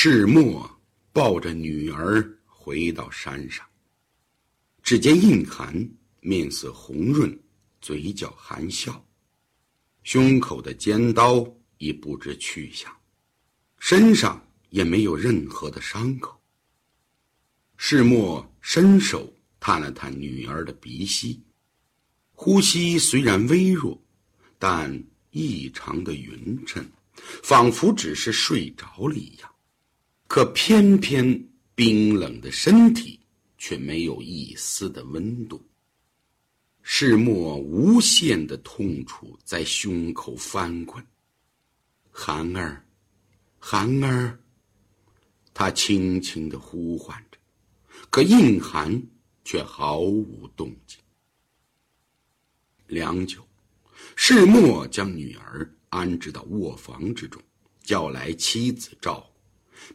世墨抱着女儿回到山上，只见印寒面色红润，嘴角含笑，胸口的尖刀已不知去向，身上也没有任何的伤口。世墨伸手探了探女儿的鼻息，呼吸虽然微弱，但异常的匀称，仿佛只是睡着了一样。可偏偏冰冷的身体却没有一丝的温度。世墨无限的痛楚在胸口翻滚。寒儿，寒儿，他轻轻的呼唤着。可应寒却毫无动静。良久，世墨将女儿安置到卧房之中，叫来妻子照顾，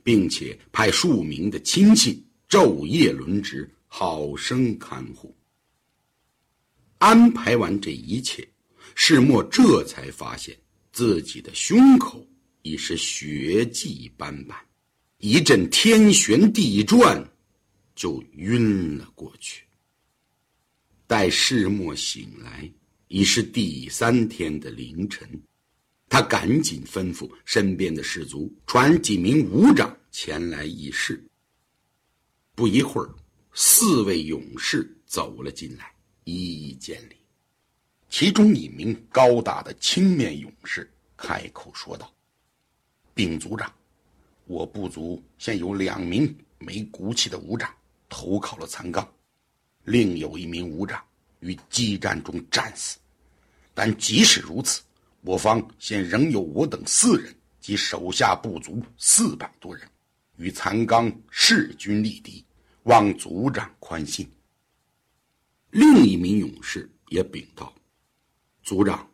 并且派数名的亲戚昼夜轮值，好生看护。安排完这一切，世墨这才发现自己的胸口已是血迹斑斑，一阵天旋地转。就晕了过去。待世墨醒来，已是第三天的凌晨，他赶紧吩咐身边的士卒传几名武长前来议事。不一会儿，四位勇士走了进来，一一见礼。其中一名高大的青面勇士开口说道：“禀族长，我部族现有两名没骨气的武长。”投靠了残刚，另有一名武长于激战中战死。但即使如此，我方现仍有我等四人及手下部族四百多人，与残刚势均力敌，望族长宽心。另一名勇士也禀道：“族长，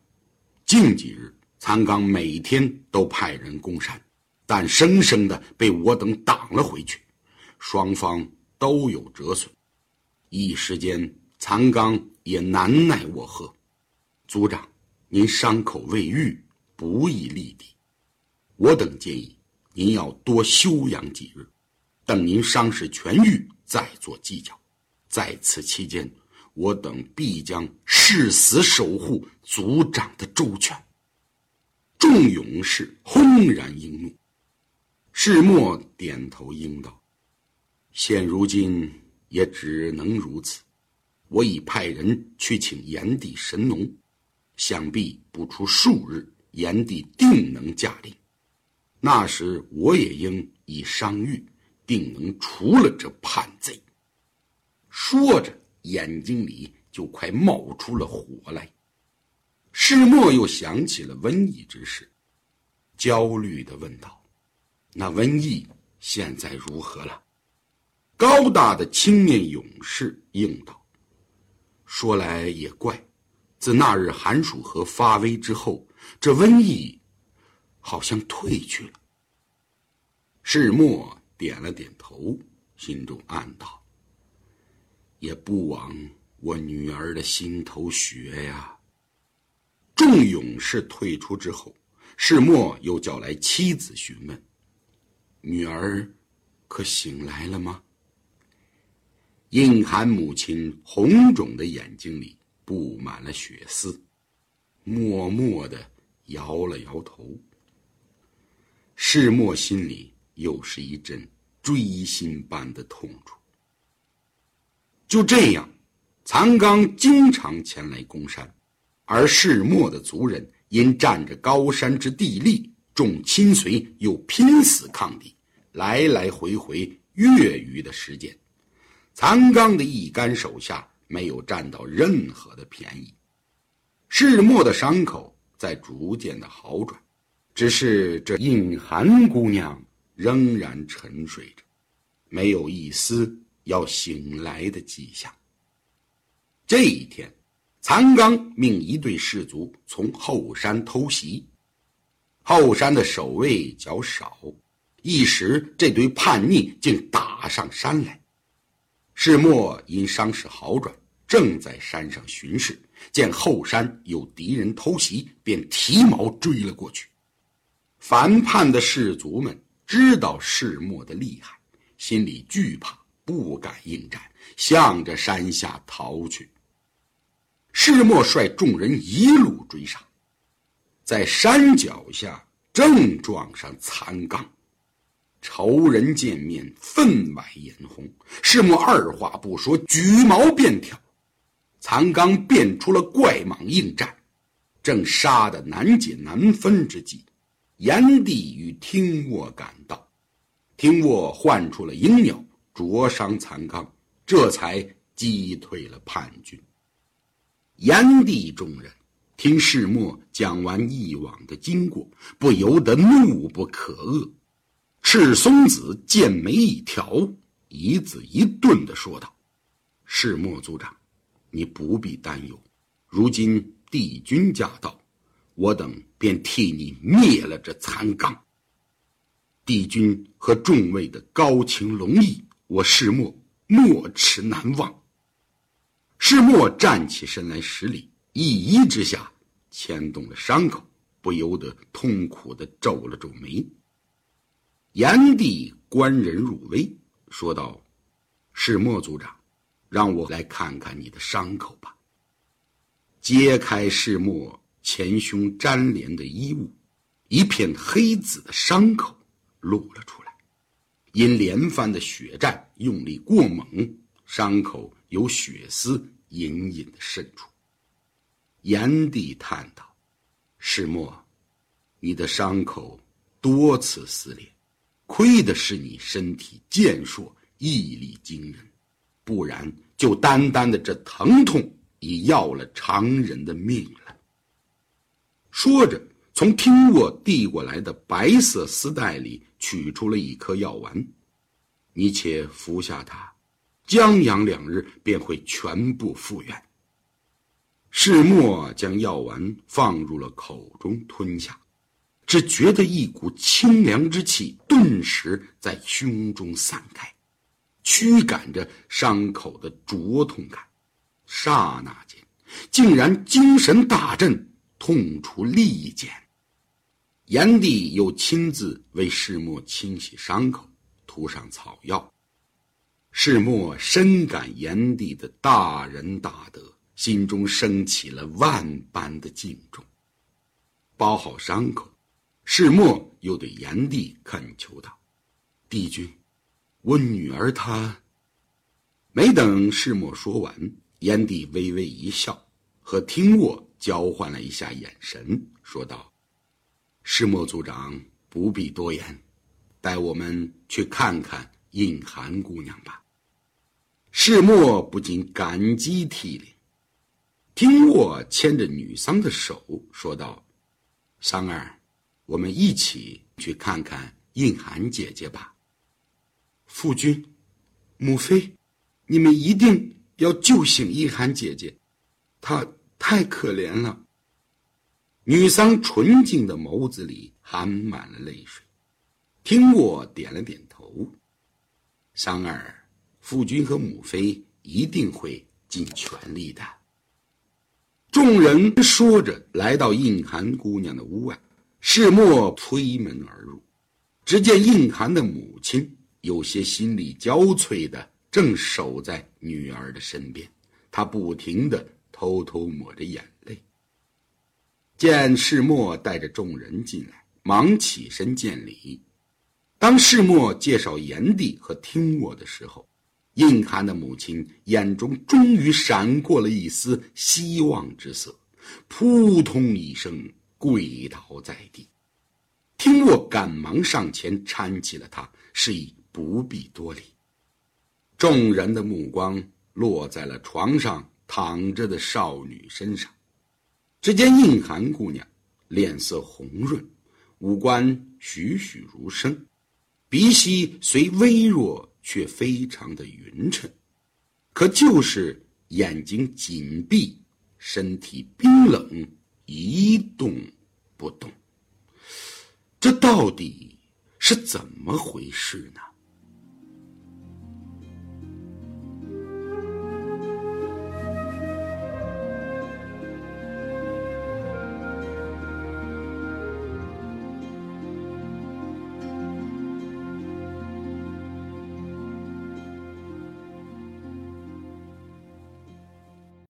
近几日残刚每天都派人攻山，但生生的被我等挡了回去，双方。”都有折损，一时间残刚也难奈我何。族长，您伤口未愈，不宜力敌。我等建议您要多休养几日，等您伤势痊愈再做计较。在此期间，我等必将誓死守护族长的周全。众勇士轰然应怒，世墨点头应道。现如今也只能如此，我已派人去请炎帝神农，想必不出数日，炎帝定能驾临。那时我也应已伤愈，定能除了这叛贼。说着，眼睛里就快冒出了火来。世墨又想起了瘟疫之事，焦虑地问道：“那瘟疫现在如何了？”高大的青面勇士应道：“说来也怪，自那日寒暑河发威之后，这瘟疫好像退去了。”世墨点了点头，心中暗道：“也不枉我女儿的心头血呀。”众勇士退出之后，世墨又叫来妻子询问：“女儿可醒来了吗？”印寒母亲红肿的眼睛里布满了血丝，默默的摇了摇头。世墨心里又是一阵锥心般的痛楚。就这样，残刚经常前来攻山，而世墨的族人因占着高山之地利，众亲随又拼死抗敌，来来回回月余的时间。残刚的一干手下没有占到任何的便宜，世墨的伤口在逐渐的好转，只是这隐寒姑娘仍然沉睡着，没有一丝要醒来的迹象。这一天，残刚命一队士卒从后山偷袭，后山的守卫较少，一时这堆叛逆竟打上山来。世墨因伤势好转，正在山上巡视，见后山有敌人偷袭，便提矛追了过去。反叛的士卒们知道世墨的厉害，心里惧怕，不敢应战，向着山下逃去。世墨率众人一路追杀，在山脚下正撞上残刚。仇人见面，分外眼红。世墨二话不说，举矛便挑。残刚变出了怪蟒应战，正杀得难解难分之际，炎帝与听沃赶到。听沃唤出了鹰鸟，灼伤残刚，这才击退了叛军。炎帝众人听世墨讲完一往的经过，不由得怒不可遏。赤松子剑眉一挑，一字一顿地说道：“世墨族长，你不必担忧。如今帝君驾到，我等便替你灭了这残纲。帝君和众位的高情隆义，我世墨没齿难忘。”世墨站起身来施礼，一揖之下，牵动了伤口，不由得痛苦地皱了皱眉。炎帝观人入微，说道：“世墨族长，让我来看看你的伤口吧。”揭开世墨前胸粘连的衣物，一片黑紫的伤口露了出来。因连番的血战用力过猛，伤口有血丝隐隐的渗出。炎帝叹道：“世墨，你的伤口多次撕裂。”亏的是你身体健硕，毅力惊人，不然就单单的这疼痛已要了常人的命了。说着，从听我递过来的白色丝带里取出了一颗药丸，你且服下它，将养两日便会全部复原。世墨将药丸放入了口中吞下。只觉得一股清凉之气顿时在胸中散开，驱赶着伤口的灼痛感。刹那间，竟然精神大振，痛除利剑。炎帝又亲自为世墨清洗伤口，涂上草药。世墨深感炎帝的大仁大德，心中升起了万般的敬重。包好伤口。世墨又对炎帝恳求道：“帝君，我女儿她……”没等世墨说完，炎帝微微一笑，和听沃交换了一下眼神，说道：“世墨族长不必多言，带我们去看看印寒姑娘吧。”世墨不禁感激涕零。听沃牵着女桑的手说道：“桑儿。”我们一起去看看印寒姐姐吧。父君、母妃，你们一定要救醒印寒姐姐，她太可怜了。女桑纯净的眸子里含满了泪水。听我点了点头。桑儿，父君和母妃一定会尽全力的。众人说着，来到印寒姑娘的屋外。世墨推门而入，只见印寒的母亲有些心力交瘁的，正守在女儿的身边。她不停的偷偷抹着眼泪。见世墨带着众人进来，忙起身见礼。当世墨介绍炎帝和听我的时候，印寒的母亲眼中终于闪过了一丝希望之色，扑通一声。跪倒在地，听我赶忙上前搀起了他，示意不必多礼。众人的目光落在了床上躺着的少女身上，只见应寒姑娘脸色红润，五官栩栩如生，鼻息虽微弱，却非常的匀称，可就是眼睛紧闭，身体冰冷。一动不动，这到底是怎么回事呢？